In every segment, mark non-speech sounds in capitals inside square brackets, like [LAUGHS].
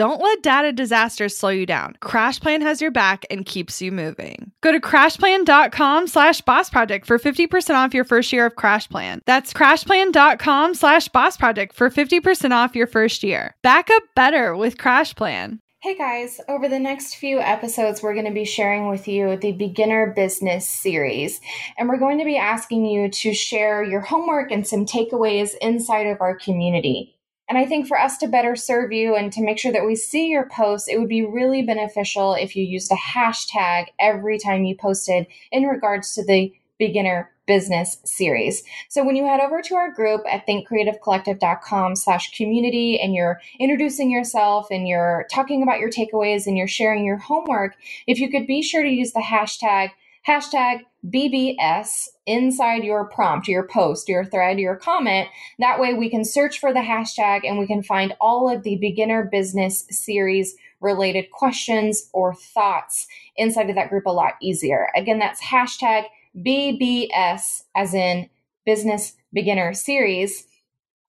Don't let data disasters slow you down. CrashPlan has your back and keeps you moving. Go to crashplan.com slash boss project for 50% off your first year of CrashPlan. That's crashplan.com slash boss project for 50% off your first year. Back up better with CrashPlan. Hey guys, over the next few episodes, we're going to be sharing with you the Beginner Business series. And we're going to be asking you to share your homework and some takeaways inside of our community. And I think for us to better serve you and to make sure that we see your posts, it would be really beneficial if you used a hashtag every time you posted in regards to the beginner business series. So when you head over to our group at thinkcreativecollective.com slash community and you're introducing yourself and you're talking about your takeaways and you're sharing your homework, if you could be sure to use the hashtag hashtag BBS inside your prompt, your post, your thread, your comment. That way we can search for the hashtag and we can find all of the beginner business series related questions or thoughts inside of that group a lot easier. Again, that's hashtag BBS as in business beginner series.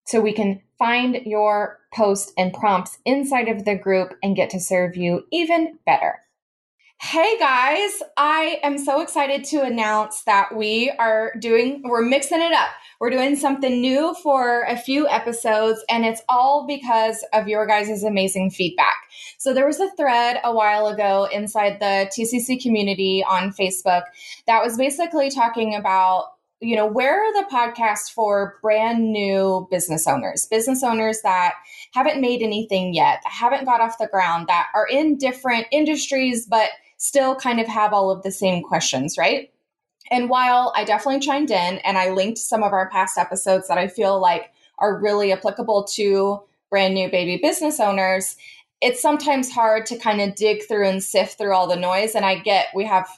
So we can find your post and prompts inside of the group and get to serve you even better. Hey guys, I am so excited to announce that we are doing, we're mixing it up. We're doing something new for a few episodes, and it's all because of your guys' amazing feedback. So, there was a thread a while ago inside the TCC community on Facebook that was basically talking about you know, where are the podcasts for brand new business owners, business owners that haven't made anything yet, that haven't got off the ground, that are in different industries, but still kind of have all of the same questions, right? And while I definitely chimed in and I linked some of our past episodes that I feel like are really applicable to brand new baby business owners, it's sometimes hard to kind of dig through and sift through all the noise. And I get we have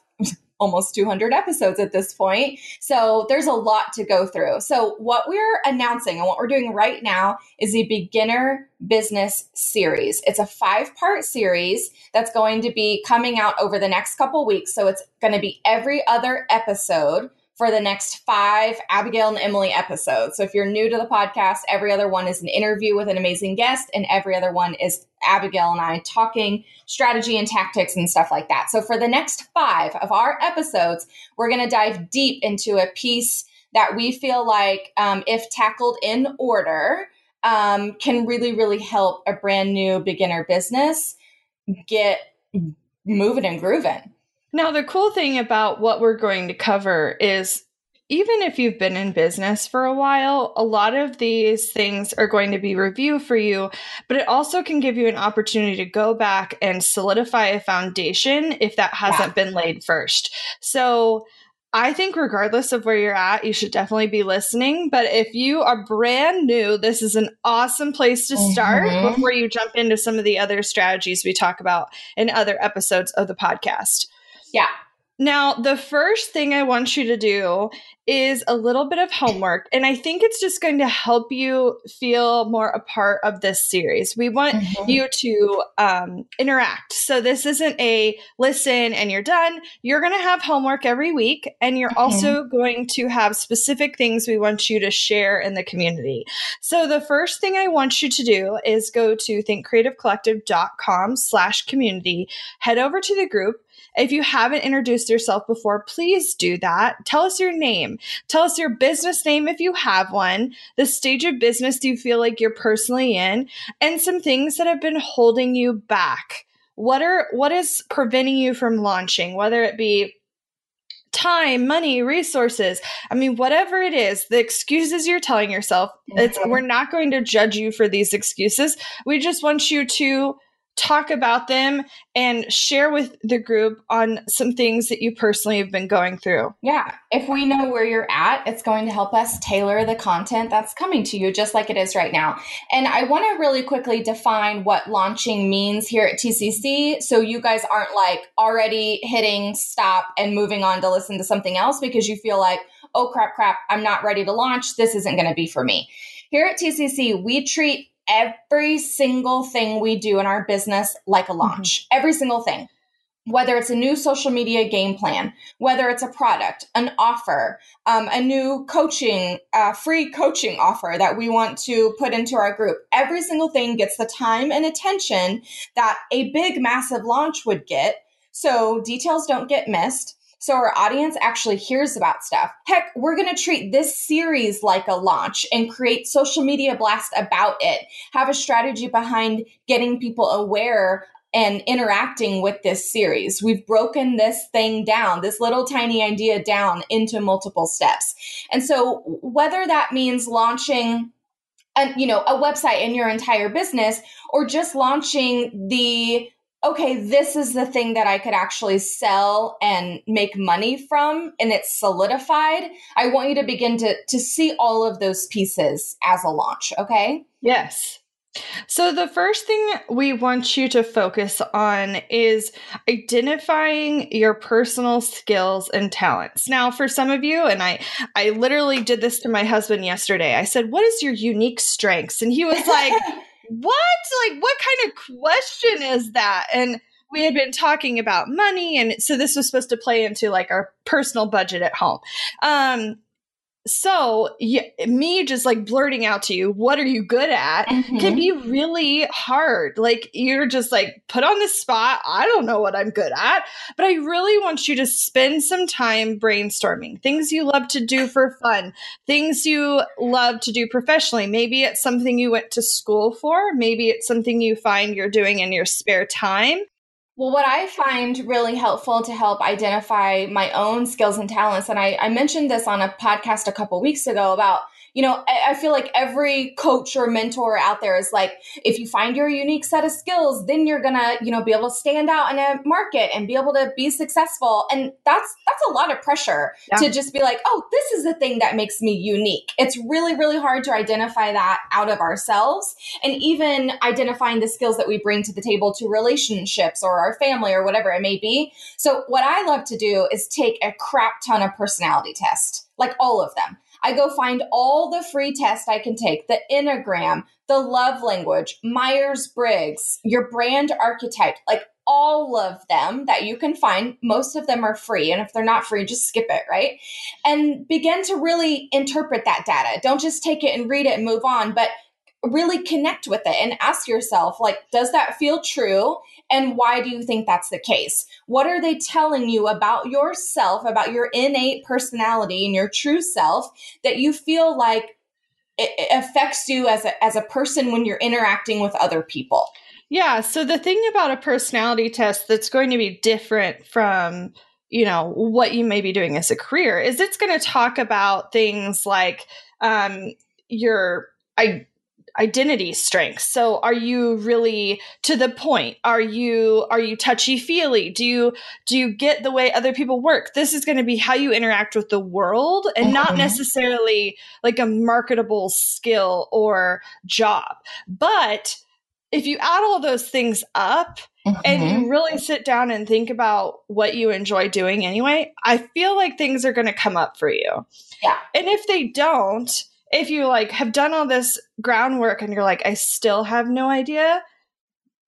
almost 200 episodes at this point. So there's a lot to go through. So, what we're announcing and what we're doing right now is a beginner business series. It's a five part series that's going to be coming out over the next couple weeks. So, it's going to be every other episode for the next five Abigail and Emily episodes. So if you're new to the podcast, every other one is an interview with an amazing guest, and every other one is Abigail and I talking strategy and tactics and stuff like that. So for the next five of our episodes, we're going to dive deep into a piece that we feel like, um, if tackled in order, um, can really, really help a brand new beginner business get moving and grooving. Now, the cool thing about what we're going to cover is even if you've been in business for a while, a lot of these things are going to be review for you, but it also can give you an opportunity to go back and solidify a foundation if that hasn't yeah. been laid first. So, I think, regardless of where you're at, you should definitely be listening. But if you are brand new, this is an awesome place to start mm-hmm. before you jump into some of the other strategies we talk about in other episodes of the podcast. Yeah. Now, the first thing I want you to do is a little bit of homework. And I think it's just going to help you feel more a part of this series. We want mm-hmm. you to um, interact. So this isn't a listen and you're done. You're going to have homework every week, and you're mm-hmm. also going to have specific things we want you to share in the community. So the first thing I want you to do is go to thinkcreativecollective.com slash community, head over to the group if you haven't introduced yourself before, please do that. Tell us your name. Tell us your business name if you have one, the stage of business do you feel like you're personally in, and some things that have been holding you back. What are what is preventing you from launching, whether it be time, money, resources. I mean, whatever it is, the excuses you're telling yourself, it's mm-hmm. we're not going to judge you for these excuses. We just want you to talk about them and share with the group on some things that you personally have been going through. Yeah. If we know where you're at, it's going to help us tailor the content that's coming to you just like it is right now. And I want to really quickly define what launching means here at TCC so you guys aren't like already hitting stop and moving on to listen to something else because you feel like, oh crap, crap, I'm not ready to launch. This isn't going to be for me. Here at TCC, we treat every single thing we do in our business like a launch. Mm-hmm. Every single thing. Whether it's a new social media game plan, whether it's a product, an offer, um, a new coaching, uh, free coaching offer that we want to put into our group, every single thing gets the time and attention that a big, massive launch would get. So details don't get missed. So our audience actually hears about stuff. Heck, we're going to treat this series like a launch and create social media blast about it. Have a strategy behind getting people aware and interacting with this series. We've broken this thing down, this little tiny idea down into multiple steps. And so whether that means launching a, you know, a website in your entire business or just launching the okay, this is the thing that I could actually sell and make money from, and it's solidified. I want you to begin to, to see all of those pieces as a launch, okay? Yes. So, the first thing we want you to focus on is identifying your personal skills and talents. Now, for some of you, and I, I literally did this to my husband yesterday. I said, "What is your unique strengths?" And he was like, [LAUGHS] what? Like, what kind of question is that? And we had been talking about money. And so this was supposed to play into like our personal budget at home. Um, so yeah, me just like blurting out to you what are you good at mm-hmm. can be really hard. Like you're just like put on the spot i don't know what i'm good at but i really want you to spend some time brainstorming. Things you love to do for fun things you love to do professionally. Maybe it's something you went to school for maybe it's something you find you're doing in your spare time well, what I find really helpful to help identify my own skills and talents, and I, I mentioned this on a podcast a couple weeks ago about you know, I, I, feel like every coach or mentor out there is like, if you find your unique set of skills, then you're gonna, you know, be able to stand out in a market and be able to be successful. And that's that's a lot of pressure yeah. to just be like, oh, this is the thing that makes me unique. It's really, really hard to identify that out of ourselves and even identifying the skills that we bring to the table to relationships or our family or whatever it may be. So what I love to do is take a crap ton of personality tests, like all of them. I go find all the free tests I can take the Enneagram, the love language, Myers Briggs, your brand archetype, like all of them that you can find. Most of them are free. And if they're not free, just skip it, right? And begin to really interpret that data. Don't just take it and read it and move on, but really connect with it and ask yourself like does that feel true? And why do you think that's the case? What are they telling you about yourself about your innate personality and your true self that you feel like it affects you as a as a person when you're interacting with other people? Yeah so the thing about a personality test that's going to be different from you know what you may be doing as a career is it's going to talk about things like um your I identity strengths so are you really to the point are you are you touchy feely do you do you get the way other people work this is going to be how you interact with the world and mm-hmm. not necessarily like a marketable skill or job but if you add all those things up mm-hmm. and you mm-hmm. really sit down and think about what you enjoy doing anyway, I feel like things are going to come up for you. Yeah. And if they don't, if you like have done all this groundwork and you're like, I still have no idea,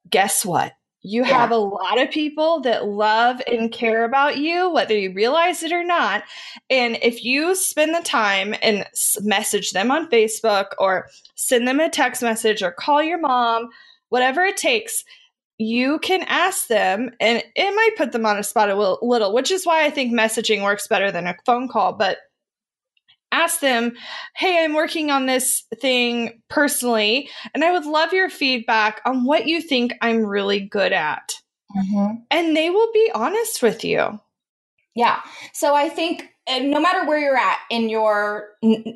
guess what? You yeah. have a lot of people that love and care about you, whether you realize it or not. And if you spend the time and message them on Facebook or send them a text message or call your mom, whatever it takes, you can ask them, and it might put them on a spot a little, which is why I think messaging works better than a phone call. But ask them, Hey, I'm working on this thing personally, and I would love your feedback on what you think I'm really good at. Mm-hmm. And they will be honest with you. Yeah. So I think no matter where you're at in your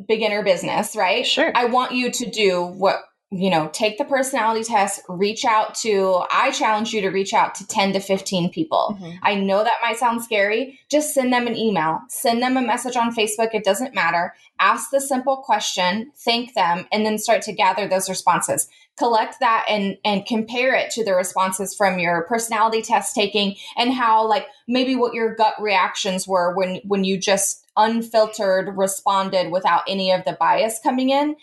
beginner business, right? Sure. I want you to do what you know, take the personality test, reach out to, I challenge you to reach out to 10 to 15 people. Mm-hmm. I know that might sound scary. Just send them an email, send them a message on Facebook. It doesn't matter. Ask the simple question, thank them, and then start to gather those responses. Collect that and, and compare it to the responses from your personality test taking and how, like, maybe what your gut reactions were when, when you just unfiltered responded without any of the bias coming in.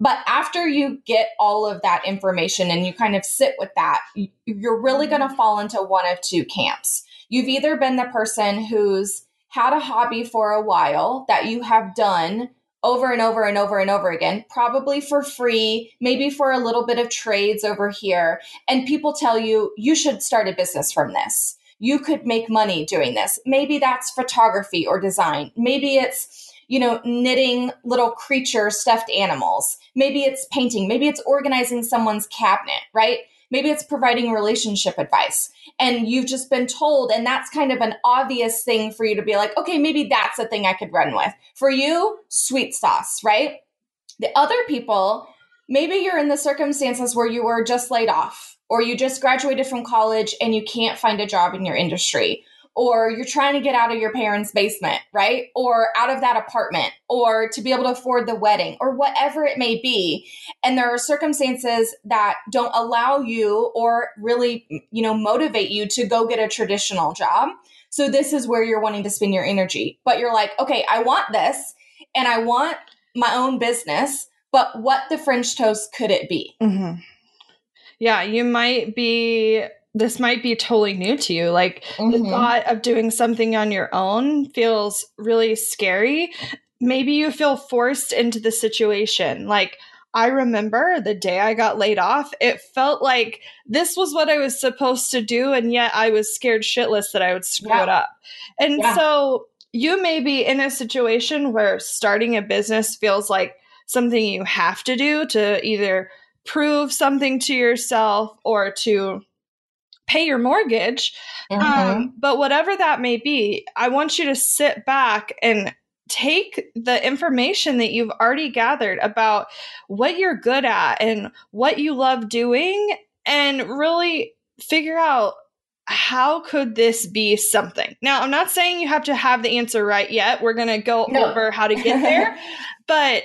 But after you get all of that information and you kind of sit with that, you're really going to mm-hmm. fall into one of two camps. You've either been the person who's had a hobby for a while that you have done over and over and over and over again, probably for free, maybe for a little bit of trades over here. And people tell you, you should start a business from this. You could make money doing this. Maybe that's photography or design. Maybe it's you know, knitting little creature stuffed animals. Maybe it's painting. Maybe it's organizing someone's cabinet, right? Maybe it's providing relationship advice. And you've just been told, and that's kind of an obvious thing for you to be like, okay, maybe that's a thing I could run with. For you, sweet sauce, right? The other people, maybe you're in the circumstances where you were just laid off or you just graduated from college and you can't find a job in your industry or you're trying to get out of your parents' basement, right? Or out of that apartment, or to be able to afford the wedding, or whatever it may be. And there are circumstances that don't allow you or really, you know, motivate you to go get a traditional job. So this is where you're wanting to spend your energy. But you're like, okay, I want this and I want my own business, but what the French toast could it be? Mm-hmm. Yeah, you might be this might be totally new to you. Like mm-hmm. the thought of doing something on your own feels really scary. Maybe you feel forced into the situation. Like I remember the day I got laid off, it felt like this was what I was supposed to do. And yet I was scared shitless that I would screw yeah. it up. And yeah. so you may be in a situation where starting a business feels like something you have to do to either prove something to yourself or to pay your mortgage. Mm-hmm. Um, but whatever that may be, I want you to sit back and take the information that you've already gathered about what you're good at and what you love doing and really figure out how could this be something? Now, I'm not saying you have to have the answer right yet. We're going to go no. over how to get there, [LAUGHS] but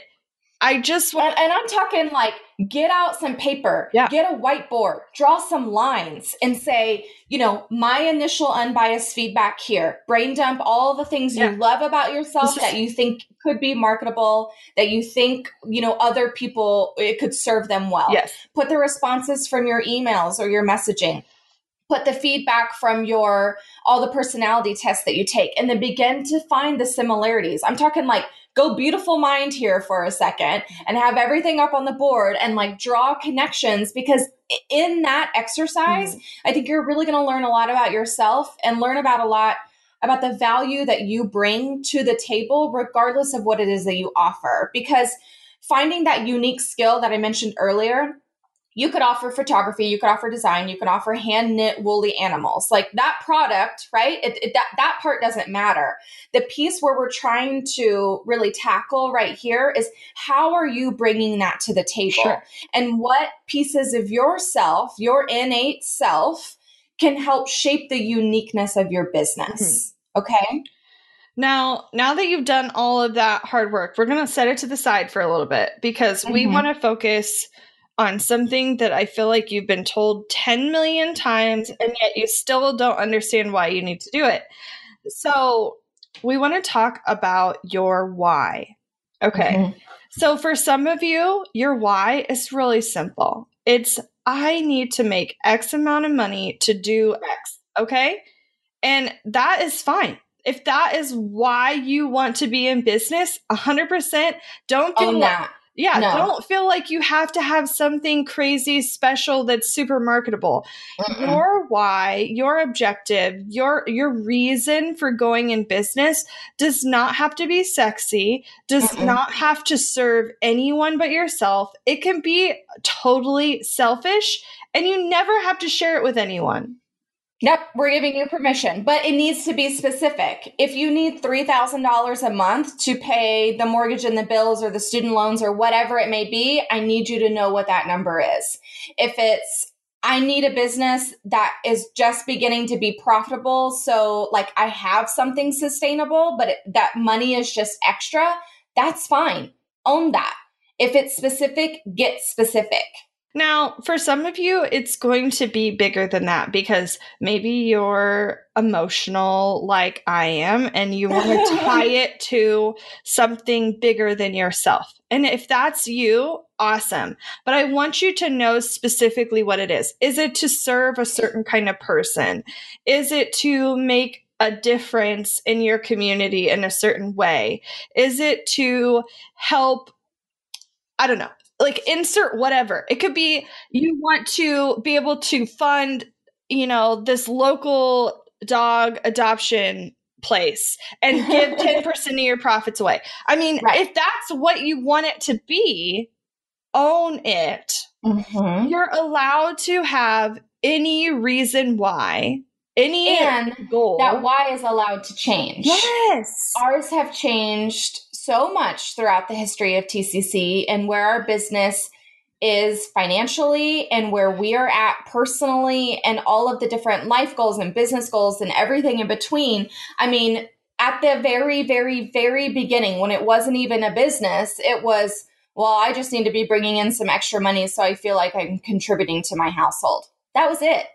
I just want and, and, I'm talking like get out some paper, yeah. get a whiteboard, draw some lines and say, you know, my initial unbiased feedback here. Brain dump all the things yeah. you love about yourself that you think could be marketable, that you think, you know, other people it could serve them well. Yes. Put the responses from your emails or your messaging put the feedback from your all the personality tests that you take and then begin to find the similarities i'm talking like go beautiful mind here for a second and have everything up on the board and like draw connections because in that exercise, mm-hmm. I think you're really going to learn a lot about yourself and learn about a lot about the value that you bring to the table, regardless of what it is that you offer. Because finding that unique skill that I mentioned earlier you could offer photography, you could offer design, you could offer hand knit woolly animals. Like that product, right? It, it, that, that part doesn't matter. The piece where we're trying to really tackle right here is how are you bringing that to the table? Sure. And what pieces of yourself, your innate self, can help shape the uniqueness of your business. Mm-hmm. Okay. Now, now that you've done all of that hard work, we're going to set it to the side for a little bit because mm-hmm. we want to focus on something that I feel like you've been told 10 million times and yet you still don't understand why you need to do it. So, we want to talk about your why. Okay. Mm-hmm. So, for some of you, your why is really simple. It's I need to make X amount of money to do X. Okay. And that is fine. If that is why you want to be in business, 100%, don't feel that. Yeah, no. don't feel like you have to have something crazy special that's super marketable. Mm-mm. Your why, your objective, your your reason for going in business does not have to be sexy, does Mm-mm. not have to serve anyone but yourself. It can be totally selfish and you never have to share it with anyone. Yep, we're giving you permission, but it needs to be specific. If you need $3,000 a month to pay the mortgage and the bills or the student loans or whatever it may be, I need you to know what that number is. If it's, I need a business that is just beginning to be profitable. So, like, I have something sustainable, but it, that money is just extra, that's fine. Own that. If it's specific, get specific. Now, for some of you, it's going to be bigger than that because maybe you're emotional like I am and you want to tie [LAUGHS] it to something bigger than yourself. And if that's you, awesome. But I want you to know specifically what it is. Is it to serve a certain kind of person? Is it to make a difference in your community in a certain way? Is it to help I don't know, like insert whatever. It could be you want to be able to fund, you know, this local dog adoption place and give [LAUGHS] 10% of your profits away. I mean, right. if that's what you want it to be, own it. Mm-hmm. You're allowed to have any reason why any and goal that why is allowed to change. Yes. Ours have changed so much throughout the history of TCC and where our business is financially and where we are at personally and all of the different life goals and business goals and everything in between. I mean, at the very, very, very beginning, when it wasn't even a business, it was, well, I just need to be bringing in some extra money so I feel like I'm contributing to my household. That was it.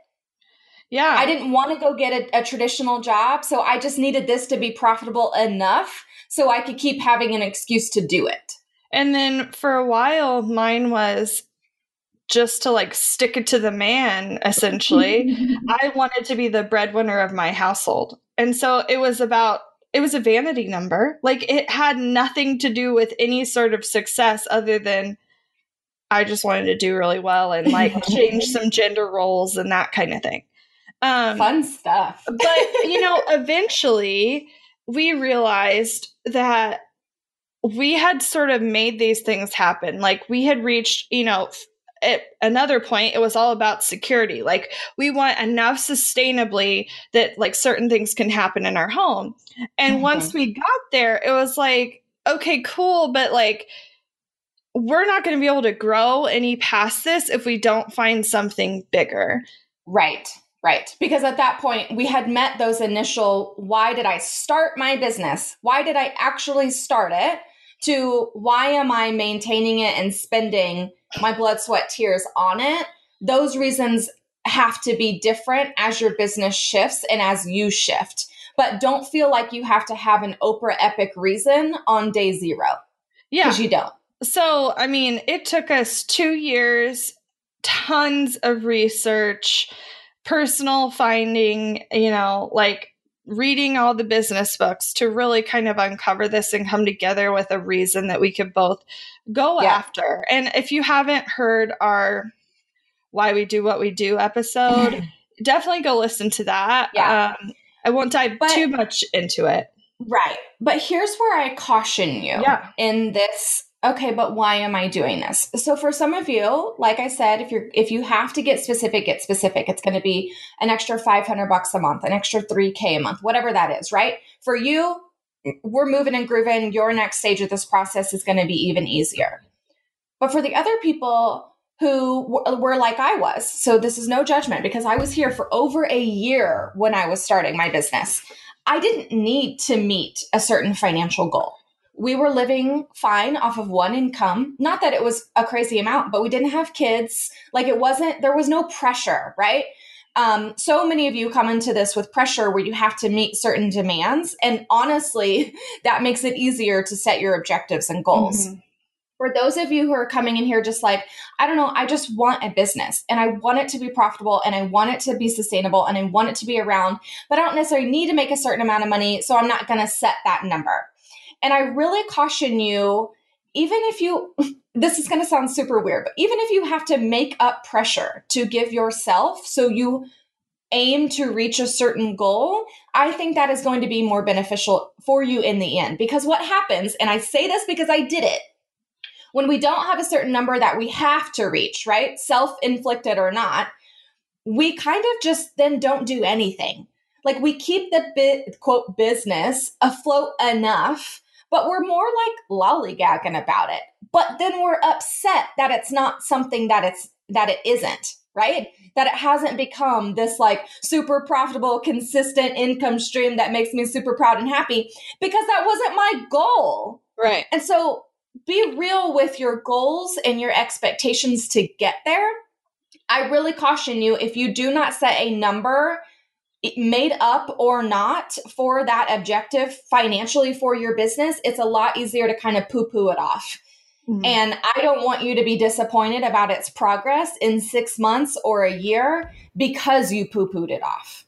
Yeah. I didn't want to go get a, a traditional job. So I just needed this to be profitable enough so I could keep having an excuse to do it. And then for a while, mine was just to like stick it to the man, essentially. [LAUGHS] I wanted to be the breadwinner of my household. And so it was about, it was a vanity number. Like it had nothing to do with any sort of success other than I just wanted to do really well and like [LAUGHS] change some gender roles and that kind of thing. Um, Fun stuff. but, you know, [LAUGHS] eventually we realized that we had sort of made these things happen. Like we had reached, you know, at another point, it was all about security. Like we want enough sustainably that like certain things can happen in our home. And mm-hmm. once we got there, it was like, okay, cool, but like we're not going to be able to grow any past this if we don't find something bigger. Right. Right. Because at that point, we had met those initial why did I start my business? Why did I actually start it? To why am I maintaining it and spending my blood, sweat, tears on it? Those reasons have to be different as your business shifts and as you shift. But don't feel like you have to have an Oprah epic reason on day zero. Yeah. Because you don't. So, I mean, it took us two years, tons of research personal finding, you know, like reading all the business books to really kind of uncover this and come together with a reason that we could both go yeah. after. And if you haven't heard our Why We Do What We Do episode, [LAUGHS] definitely go listen to that. Yeah. Um, I won't dive but, too much into it. Right. But here's where I caution you yeah. in this okay but why am i doing this? So for some of you like i said if you're if you have to get specific get specific. It's going to be an extra 500 bucks a month an extra 3k a month whatever that is right? For you we're moving and grooving. Your next stage of this process is going to be even easier. But for the other people who were like I was. So this is no judgment because I was here for over a year when I was starting my business. I didn't need to meet a certain financial goal we were living fine off of one income. Not that it was a crazy amount, but we didn't have kids. Like it wasn't, there was no pressure, right? Um, so many of you come into this with pressure where you have to meet certain demands. And honestly, [LAUGHS] that makes it easier to set your objectives and goals. Mm-hmm. For those of you who are coming in here just like, I don't know, I just want a business and I want it to be profitable and I want it to be sustainable and I want it to be around, but I don't necessarily need to make a certain amount of money. So I'm not going to set that number. And I really caution you, even if you, [LAUGHS] this is going to sound super weird, but even if you have to make up pressure to give yourself so you aim to reach a certain goal, I think that is going to be more beneficial for you in the end. Because what happens, and I say this because I did it, when we don't have a certain number that we have to reach, right? Self inflicted or not, we kind of just then don't do anything. Like we keep the bit, quote business afloat enough but we're more like lollygagging about it. But then we're upset that it's not something that it's that it isn't, right? That it hasn't become this like super profitable, consistent income stream that makes me super proud and happy because that wasn't my goal. Right. And so be real with your goals and your expectations to get there. I really caution you if you do not set a number made up or not for that objective financially for your business, it's a lot easier to kind of poo poo it off. Mm-hmm. And I don't want you to be disappointed about its progress in six months or a year because you poo pooed it off.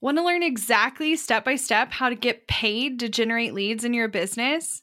Want to learn exactly step by step how to get paid to generate leads in your business?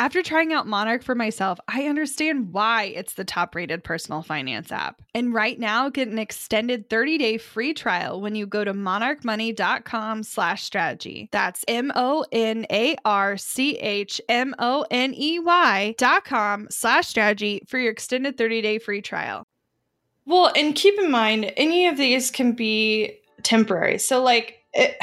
After trying out Monarch for myself, I understand why it's the top rated personal finance app. And right now, get an extended 30 day free trial when you go to monarchmoney.com slash strategy. That's M O N A R C H M O N E Y dot com slash strategy for your extended 30 day free trial. Well, and keep in mind, any of these can be temporary. So, like, it,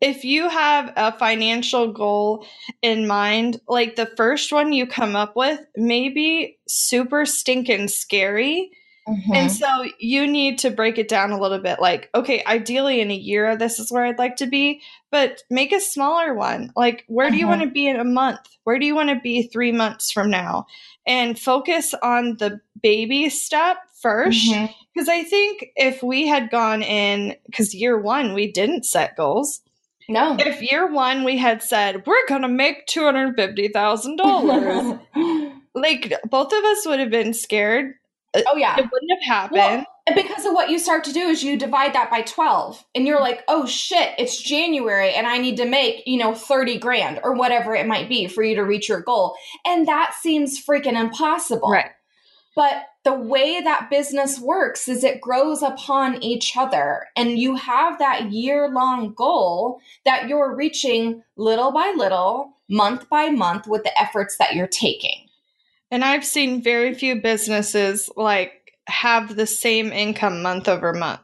if you have a financial goal in mind, like the first one you come up with may be super stinking scary. Mm-hmm. And so you need to break it down a little bit like, okay, ideally in a year, this is where I'd like to be, but make a smaller one. Like, where mm-hmm. do you want to be in a month? Where do you want to be three months from now? And focus on the baby step first. Because mm-hmm. I think if we had gone in, because year one, we didn't set goals no. If year one we had said, we're going to make $250,000, [LAUGHS] like both of us would have been scared. Uh, oh, yeah. It wouldn't have happened. Well, because of what you start to do is you divide that by 12 and you're like, oh shit, it's January and I need to make, you know, 30 grand or whatever it might be for you to reach your goal. And that seems freaking impossible. Right. But the way that business works is it grows upon each other and you have that year long goal that you're reaching little by little month by month with the efforts that you're taking. And i've seen very few businesses like have the same income month over month.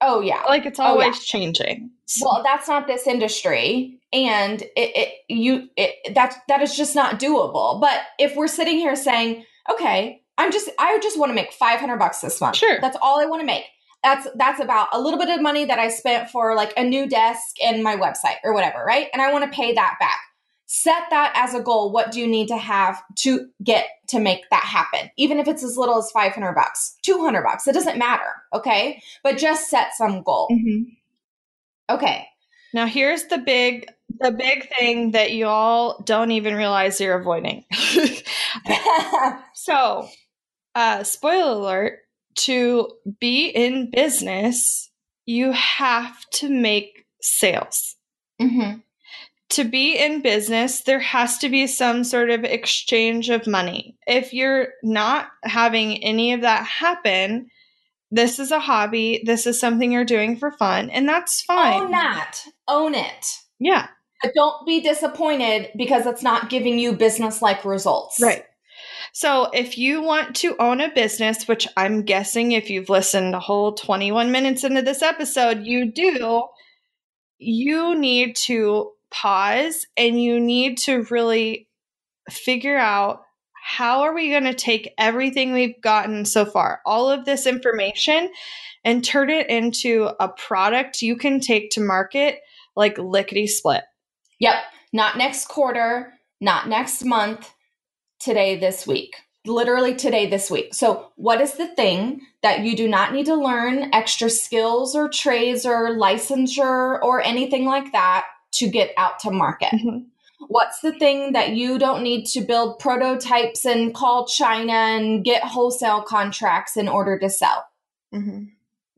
Oh yeah. Like it's always oh, yeah. changing. Well that's not this industry and it, it you it, that that is just not doable. But if we're sitting here saying okay I'm just I just want to make 500 bucks this month. Sure. That's all I want to make. That's that's about a little bit of money that I spent for like a new desk and my website or whatever, right? And I want to pay that back. Set that as a goal. What do you need to have to get to make that happen? Even if it's as little as 500 bucks, 200 bucks, it doesn't matter, okay? But just set some goal. Mm-hmm. Okay. Now here's the big the big thing that you all don't even realize you're avoiding. [LAUGHS] [LAUGHS] so, uh, spoiler alert to be in business, you have to make sales. Mm-hmm. To be in business, there has to be some sort of exchange of money. If you're not having any of that happen, this is a hobby. This is something you're doing for fun, and that's fine. Own that. Own it. Yeah. But don't be disappointed because it's not giving you business like results. Right. So, if you want to own a business, which I'm guessing if you've listened a whole 21 minutes into this episode, you do, you need to pause and you need to really figure out how are we going to take everything we've gotten so far, all of this information, and turn it into a product you can take to market like lickety split. Yep. Not next quarter, not next month, today, this week. Literally today, this week. So, what is the thing that you do not need to learn extra skills or trades or licensure or anything like that to get out to market? Mm-hmm. What's the thing that you don't need to build prototypes and call China and get wholesale contracts in order to sell? Mm-hmm.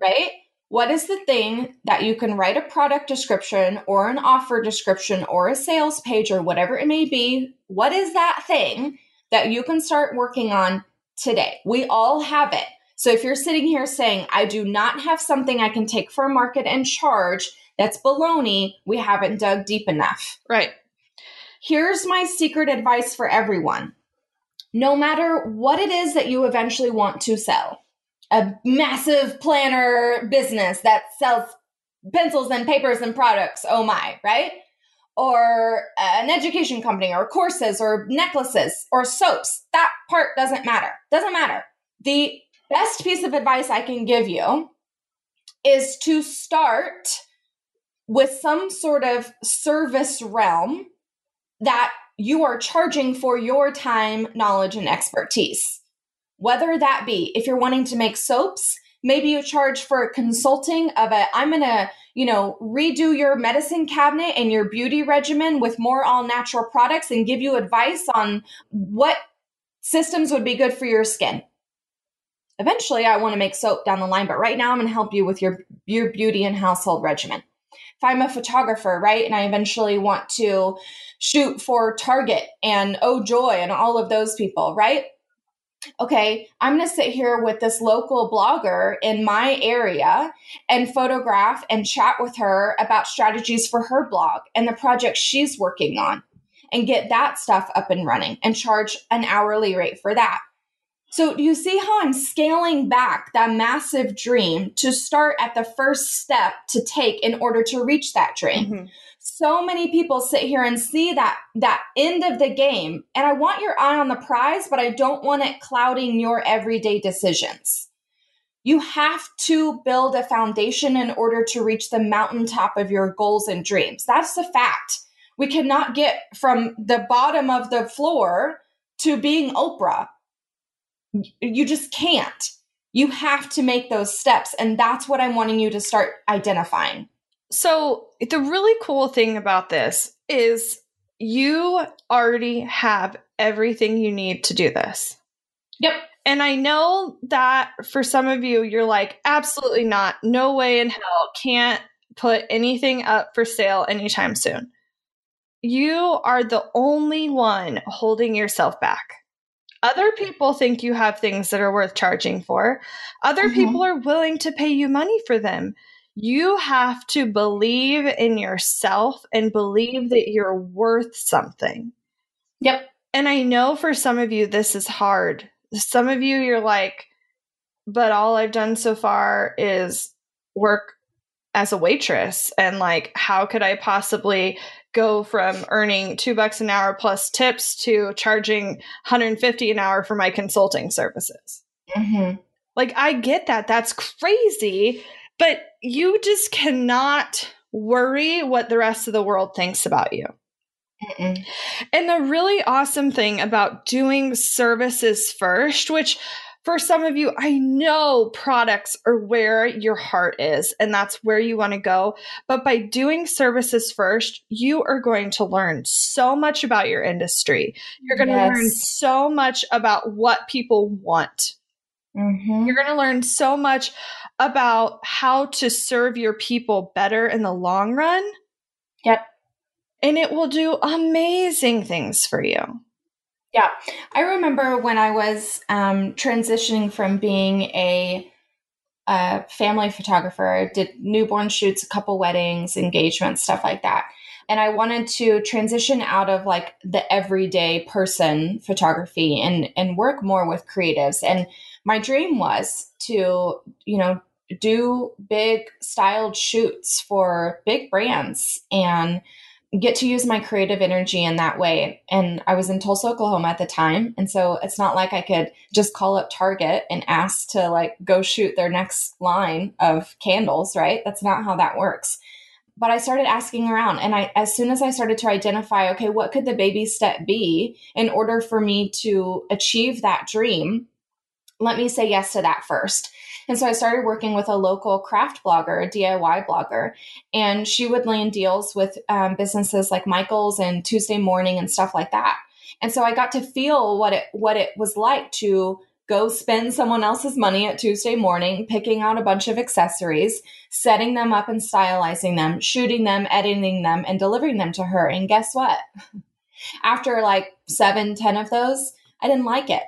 Right? What is the thing that you can write a product description or an offer description or a sales page or whatever it may be? What is that thing that you can start working on today. We all have it. So if you're sitting here saying, I do not have something I can take for a market and charge, that's baloney. We haven't dug deep enough. Right. Here's my secret advice for everyone no matter what it is that you eventually want to sell, a massive planner business that sells pencils and papers and products, oh my, right? Or an education company or courses or necklaces or soaps. That part doesn't matter. Doesn't matter. The best piece of advice I can give you is to start with some sort of service realm that you are charging for your time, knowledge, and expertise. Whether that be if you're wanting to make soaps, maybe you charge for consulting of a, I'm going to you know, redo your medicine cabinet and your beauty regimen with more all natural products and give you advice on what systems would be good for your skin. Eventually, I want to make soap down the line, but right now I'm going to help you with your, your beauty and household regimen. if I'm a photographer, right, and I eventually want to shoot for Target and Oh Joy and all of those people, right? Okay, I'm going to sit here with this local blogger in my area and photograph and chat with her about strategies for her blog and the project she's working on and get that stuff up and running and charge an hourly rate for that. So, do you see how I'm scaling back that massive dream to start at the first step to take in order to reach that dream? Mm-hmm so many people sit here and see that that end of the game and i want your eye on the prize but i don't want it clouding your everyday decisions. You have to build a foundation in order to reach the mountaintop of your goals and dreams. That's the fact. We cannot get from the bottom of the floor to being oprah. You just can't. You have to make those steps and that's what i'm wanting you to start identifying so, the really cool thing about this is you already have everything you need to do this. Yep. And I know that for some of you, you're like, absolutely not. No way in hell. Can't put anything up for sale anytime soon. You are the only one holding yourself back. Other people think you have things that are worth charging for. Other mm-hmm. people are willing to pay you money for them you have to believe in yourself and believe that you're worth something. Yep. And I know for some of you, this is hard. Some of you, you're like, but all I've done so far is work as a waitress. And like, how could I possibly go from earning two bucks an hour plus tips to charging 150 an hour for my consulting services? Mm-hmm. Like, I get that. That's crazy. But you just cannot worry what the rest of the world thinks about you. Mm-mm. And the really awesome thing about doing services first, which for some of you, I know products are where your heart is and that's where you want to go. But by doing services first, you are going to learn so much about your industry. You're going yes. to learn so much about what people want. Mm-hmm. You're going to learn so much about how to serve your people better in the long run. Yep. And it will do amazing things for you. Yeah. I remember when I was um, transitioning from being a, a family photographer, I did newborn shoots, a couple weddings, engagements, stuff like that. And I wanted to transition out of like the everyday person photography and and work more with creatives. And my dream was to, you know, do big styled shoots for big brands and get to use my creative energy in that way. And I was in Tulsa, Oklahoma at the time. And so it's not like I could just call up Target and ask to like go shoot their next line of candles, right? That's not how that works. But I started asking around and I as soon as I started to identify, okay, what could the baby step be in order for me to achieve that dream? Let me say yes to that first. And so I started working with a local craft blogger, a DIY blogger, and she would land deals with um, businesses like Michael's and Tuesday Morning and stuff like that. And so I got to feel what it what it was like to go spend someone else's money at Tuesday morning, picking out a bunch of accessories, setting them up and stylizing them, shooting them, editing them, and delivering them to her. And guess what? [LAUGHS] After like seven, ten of those, I didn't like it.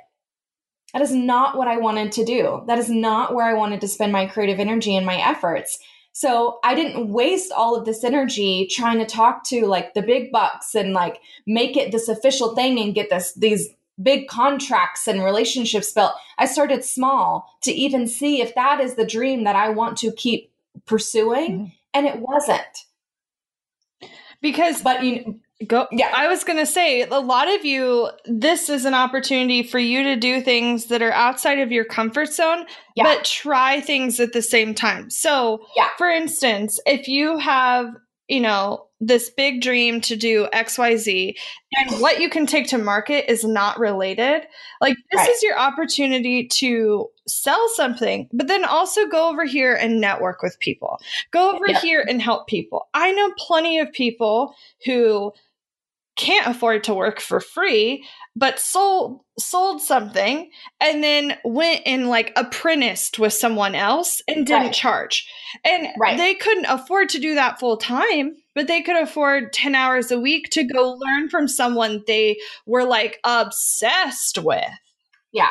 That is not what I wanted to do. That is not where I wanted to spend my creative energy and my efforts. So I didn't waste all of this energy trying to talk to like the big bucks and like make it this official thing and get this these big contracts and relationships built. I started small to even see if that is the dream that I want to keep pursuing mm-hmm. and it wasn't. Because but you Go. Yeah, I was going to say a lot of you this is an opportunity for you to do things that are outside of your comfort zone yeah. but try things at the same time. So, yeah. for instance, if you have, you know, this big dream to do XYZ and what you can take to market is not related, like this right. is your opportunity to sell something, but then also go over here and network with people. Go over yeah. here and help people. I know plenty of people who can't afford to work for free but sold sold something and then went and like apprenticed with someone else and didn't right. charge and right. they couldn't afford to do that full time but they could afford 10 hours a week to go learn from someone they were like obsessed with yeah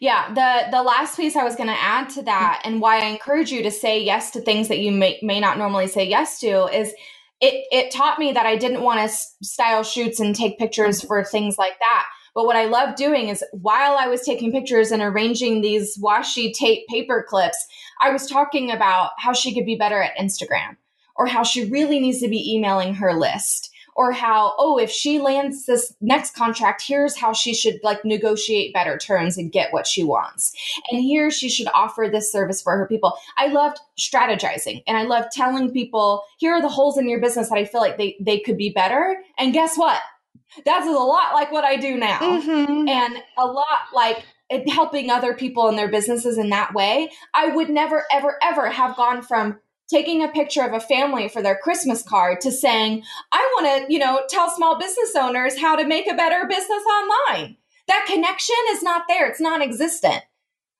yeah, the the last piece I was going to add to that and why I encourage you to say yes to things that you may may not normally say yes to is it it taught me that I didn't want to style shoots and take pictures for things like that. But what I love doing is while I was taking pictures and arranging these washi tape paper clips, I was talking about how she could be better at Instagram or how she really needs to be emailing her list or how oh if she lands this next contract here's how she should like negotiate better terms and get what she wants. And here she should offer this service for her people. I loved strategizing and i loved telling people here are the holes in your business that i feel like they they could be better. And guess what? That's a lot like what i do now. Mm-hmm. and a lot like helping other people in their businesses in that way. I would never ever ever have gone from taking a picture of a family for their Christmas card to saying, I want to, you know, tell small business owners how to make a better business online. That connection is not there. It's non existent.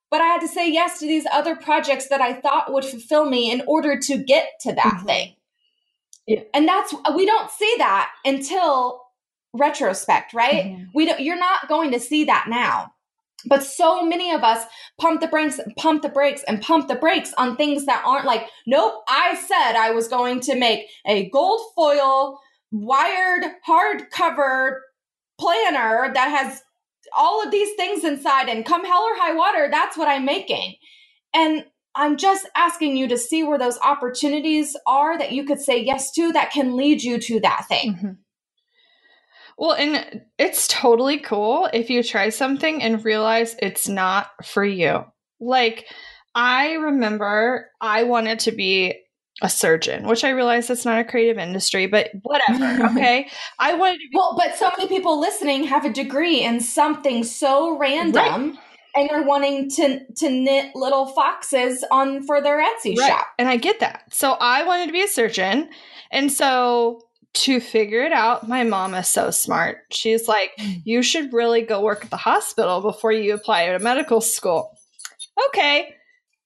But I had to say yes to these other projects that I thought would fulfill me in order to get to that mm-hmm. thing. Yeah. And that's, we don't see that until retrospect, right? Mm-hmm. We don't, you're not going to see that now. But so many of us pump the brakes, pump the brakes, and pump the brakes on things that aren't like, nope, I said I was going to make a gold foil wired hardcover planner that has all of these things inside, and come hell or high water, that's what I'm making. And I'm just asking you to see where those opportunities are that you could say yes to that can lead you to that thing. Mm-hmm. Well, and it's totally cool if you try something and realize it's not for you. Like, I remember I wanted to be a surgeon, which I realize that's not a creative industry, but whatever. [LAUGHS] Okay. I wanted to be- Well, but so many people listening have a degree in something so random. Right. And are wanting to to knit little foxes on for their Etsy right. shop. And I get that. So I wanted to be a surgeon. And so to figure it out, my mom is so smart. She's like, mm. you should really go work at the hospital before you apply to medical school. Okay.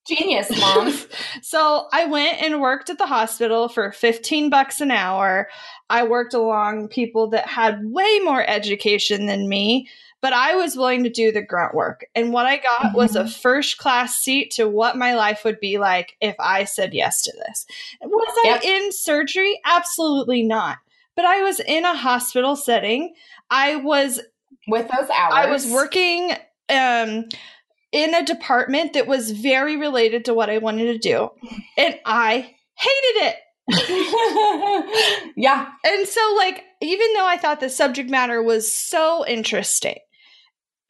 Genius, mom. [LAUGHS] so I went and worked at the hospital for 15 bucks an hour. I worked along people that had way more education than me, but I was willing to do the grunt work. And what I got mm-hmm. was a first class seat to what my life would be like if I said yes to this. Was yep. I in surgery? Absolutely not. But I was in a hospital setting. I was with those hours. I was working um, in a department that was very related to what I wanted to do. And I hated it. [LAUGHS] yeah. And so, like, even though I thought the subject matter was so interesting,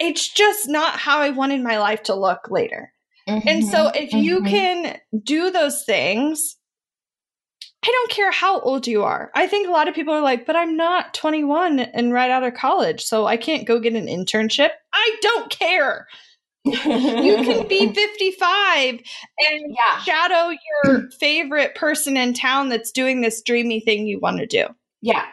it's just not how I wanted my life to look later. Mm-hmm, and so if mm-hmm. you can do those things, I don't care how old you are. I think a lot of people are like, but I'm not 21 and right out of college, so I can't go get an internship. I don't care. you can be [LAUGHS] 55 and yeah. shadow your [CLEARS THROAT] favorite person in town that's doing this dreamy thing you want to do. Yeah.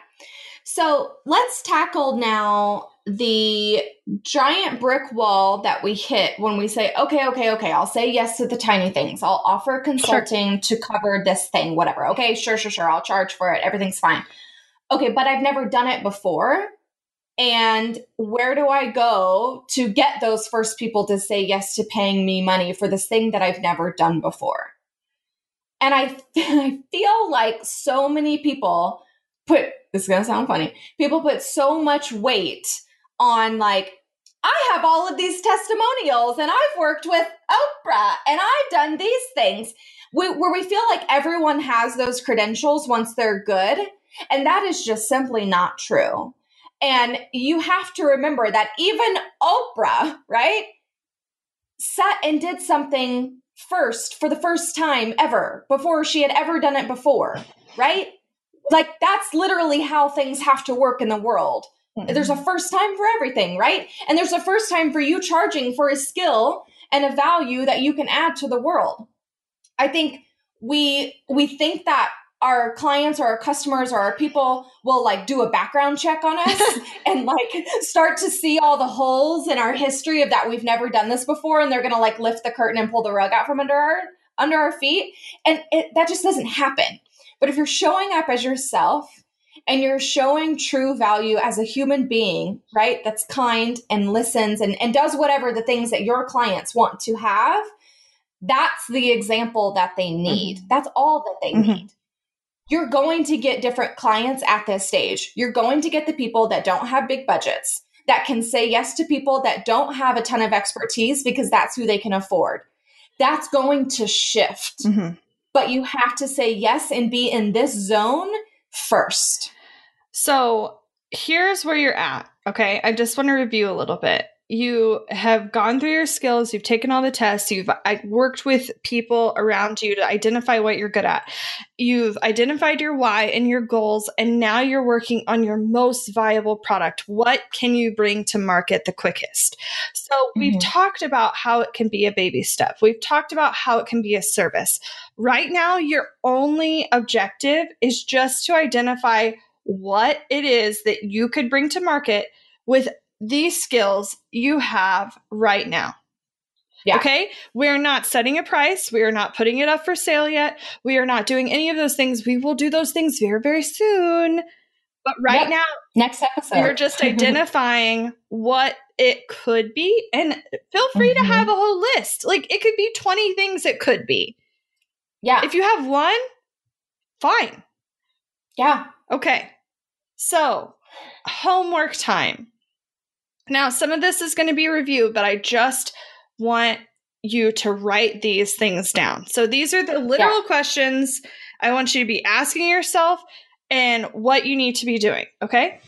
So let's tackle now the giant brick wall that we hit when we say, okay, okay, okay, I'll say yes to the tiny things. I'll offer consulting sure. to cover this thing, whatever. Okay, sure, sure, sure. I'll charge for it. Everything's fine. Okay, but I've never done it before. And where do I go to get those first people to say yes to paying me money for this thing that I've never done before? And I, [LAUGHS] I feel like so many people put, this is going to sound funny, people put so much weight on like I have all of these testimonials and I've worked with Oprah and I've done these things we, where we feel like everyone has those credentials once they're good. And that is just simply not true. And you have to remember that even Oprah, right, sat and did something first for the first time ever before she had ever done it before, right? Like that's literally how things have to work in the world. Mm-hmm. There's a first time for everything, right? And there's a first time for you charging for a skill and a value that you can add to the world. I think we we think that our clients or our customers or our people will like do a background check on us [LAUGHS] and like start to see all the holes in our history of that we've never done this before and they're going to like lift the curtain and pull the rug out from under our under our feet and it, that just doesn't happen but if you're showing up as yourself and you're showing true value as a human being right that's kind and listens and, and does whatever the things that your clients want to have that's the example that they need mm-hmm. that's all that they mm-hmm. need you're going to get different clients at this stage. You're going to get the people that don't have big budgets, that can say yes to people that don't have a ton of expertise because that's who they can afford. That's going to shift. Mm-hmm. But you have to say yes and be in this zone first. So here's where you're at. Okay. I just want to review a little bit you have gone through your skills, you've taken all the tests, you've worked with people around you to identify what you're good at. You've identified your why and your goals, and now you're working on your most viable product. What can you bring to market the quickest? So, mm-hmm. we've talked about how it can be a baby step, we've talked about how it can be a service. Right now, your only objective is just to identify what it is that you could bring to market with these skills you have right now. Yeah. Okay. We're not setting a price. We are not putting it up for sale yet. We are not doing any of those things. We will do those things very, very soon. But right yep. now, next episode, we're just identifying [LAUGHS] what it could be. And feel free mm-hmm. to have a whole list. Like it could be 20 things it could be. Yeah. If you have one, fine. Yeah. Okay. So, homework time. Now, some of this is going to be review, but I just want you to write these things down. So these are the literal yeah. questions I want you to be asking yourself and what you need to be doing. Okay.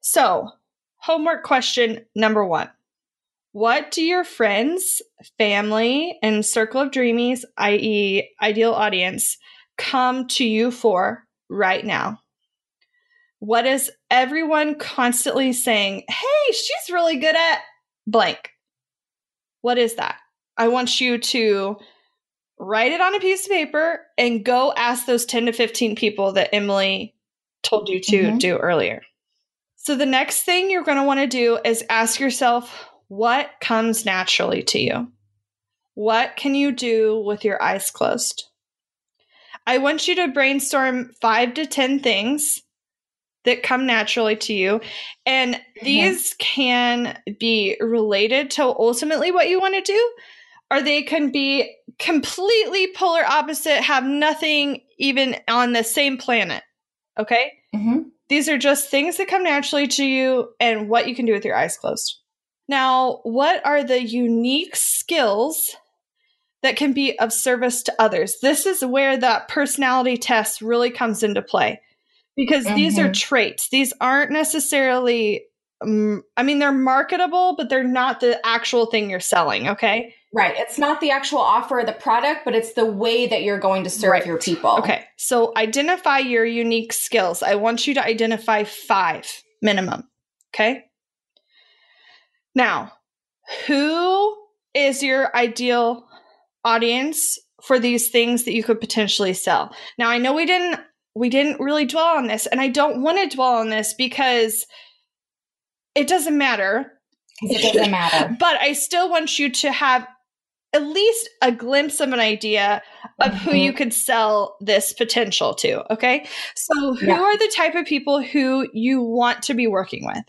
So, homework question number one What do your friends, family, and circle of dreamies, i.e., ideal audience, come to you for right now? What is everyone constantly saying? Hey, she's really good at blank. What is that? I want you to write it on a piece of paper and go ask those 10 to 15 people that Emily told you to mm-hmm. do earlier. So, the next thing you're going to want to do is ask yourself what comes naturally to you? What can you do with your eyes closed? I want you to brainstorm five to 10 things that come naturally to you. And mm-hmm. these can be related to ultimately what you want to do, or they can be completely polar opposite, have nothing even on the same planet. Okay? Mm-hmm. These are just things that come naturally to you and what you can do with your eyes closed. Now, what are the unique skills that can be of service to others? This is where that personality test really comes into play because mm-hmm. these are mm-hmm. traits. These aren't necessarily um, I mean they're marketable, but they're not the actual thing you're selling, okay? Right. It's not the actual offer of the product, but it's the way that you're going to serve right. your people. Okay. So identify your unique skills. I want you to identify 5 minimum, okay? Now, who is your ideal audience for these things that you could potentially sell? Now, I know we didn't we didn't really dwell on this. And I don't want to dwell on this because it doesn't matter. It doesn't matter. [LAUGHS] but I still want you to have at least a glimpse of an idea of mm-hmm. who you could sell this potential to. Okay. So, who yeah. are the type of people who you want to be working with?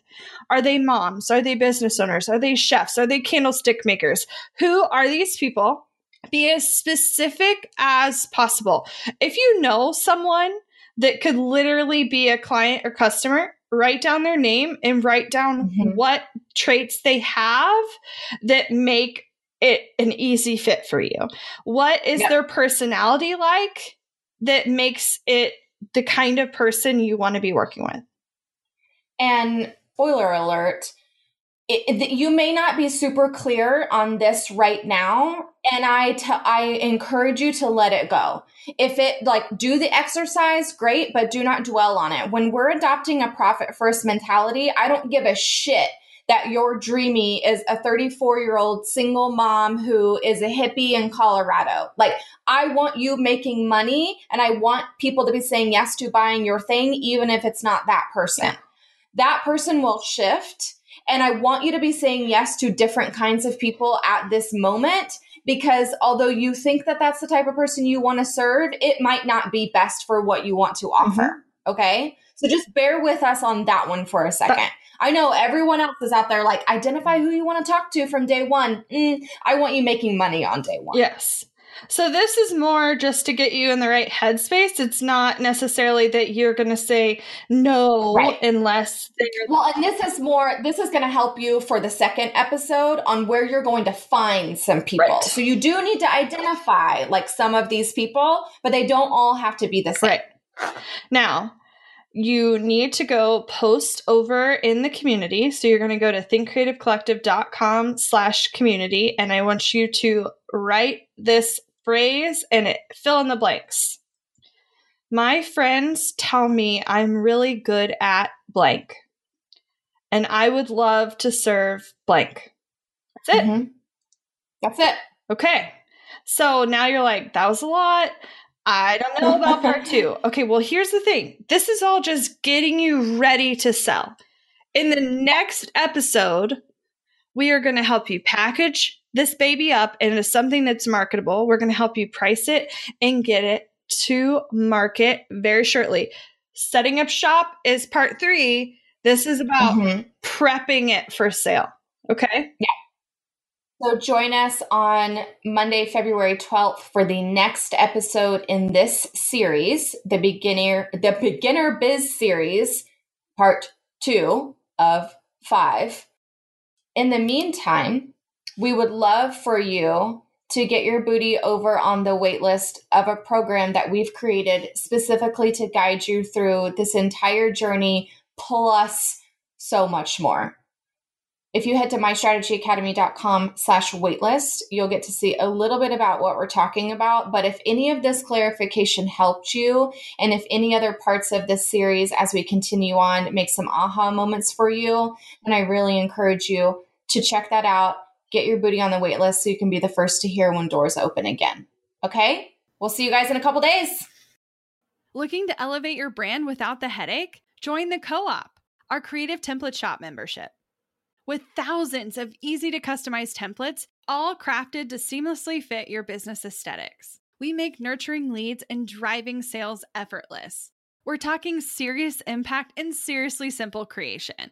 Are they moms? Are they business owners? Are they chefs? Are they candlestick makers? Who are these people? Be as specific as possible. If you know someone that could literally be a client or customer write down their name and write down mm-hmm. what traits they have that make it an easy fit for you. What is their personality like that makes it the kind of person you want to be working with? And spoiler alert, it, it, you may not be super clear on this right now and I, I encourage you to let it go if it like do the exercise great but do not dwell on it when we're adopting a profit first mentality i don't give a shit that your dreamy is a 34 year old single mom who is a hippie in Colorado. Like, I want you making money and I want people to be saying yes to buying your thing, even if it's not that person. That person will shift. And I want you to be saying yes to different kinds of people at this moment because although you think that that's the type of person you want to serve, it might not be best for what you want to offer. Mm-hmm. Okay. So just bear with us on that one for a second. I know everyone else is out there like, identify who you want to talk to from day one. Mm, I want you making money on day one. Yes. So this is more just to get you in the right headspace. It's not necessarily that you're going to say no right. unless Well, and this is more this is going to help you for the second episode on where you're going to find some people. Right. So you do need to identify like some of these people, but they don't all have to be the same. Right. Now, you need to go post over in the community. So you're going to go to thinkcreativecollective.com slash community. And I want you to write this phrase and it, fill in the blanks. My friends tell me I'm really good at blank. And I would love to serve blank. That's it. Mm-hmm. That's it. Okay. So now you're like, that was a lot. I don't know about part [LAUGHS] two. Okay, well, here's the thing this is all just getting you ready to sell. In the next episode, we are going to help you package this baby up into something that's marketable. We're going to help you price it and get it to market very shortly. Setting up shop is part three. This is about mm-hmm. prepping it for sale. Okay. Yeah. So join us on Monday, February 12th for the next episode in this series, the beginner the beginner biz series, part 2 of 5. In the meantime, we would love for you to get your booty over on the waitlist of a program that we've created specifically to guide you through this entire journey plus so much more. If you head to mystrategyacademy.com slash waitlist, you'll get to see a little bit about what we're talking about. But if any of this clarification helped you, and if any other parts of this series as we continue on make some aha moments for you, then I really encourage you to check that out. Get your booty on the wait list so you can be the first to hear when doors open again. Okay? We'll see you guys in a couple days. Looking to elevate your brand without the headache? Join the co op, our creative template shop membership. With thousands of easy to customize templates, all crafted to seamlessly fit your business aesthetics, we make nurturing leads and driving sales effortless. We're talking serious impact and seriously simple creation.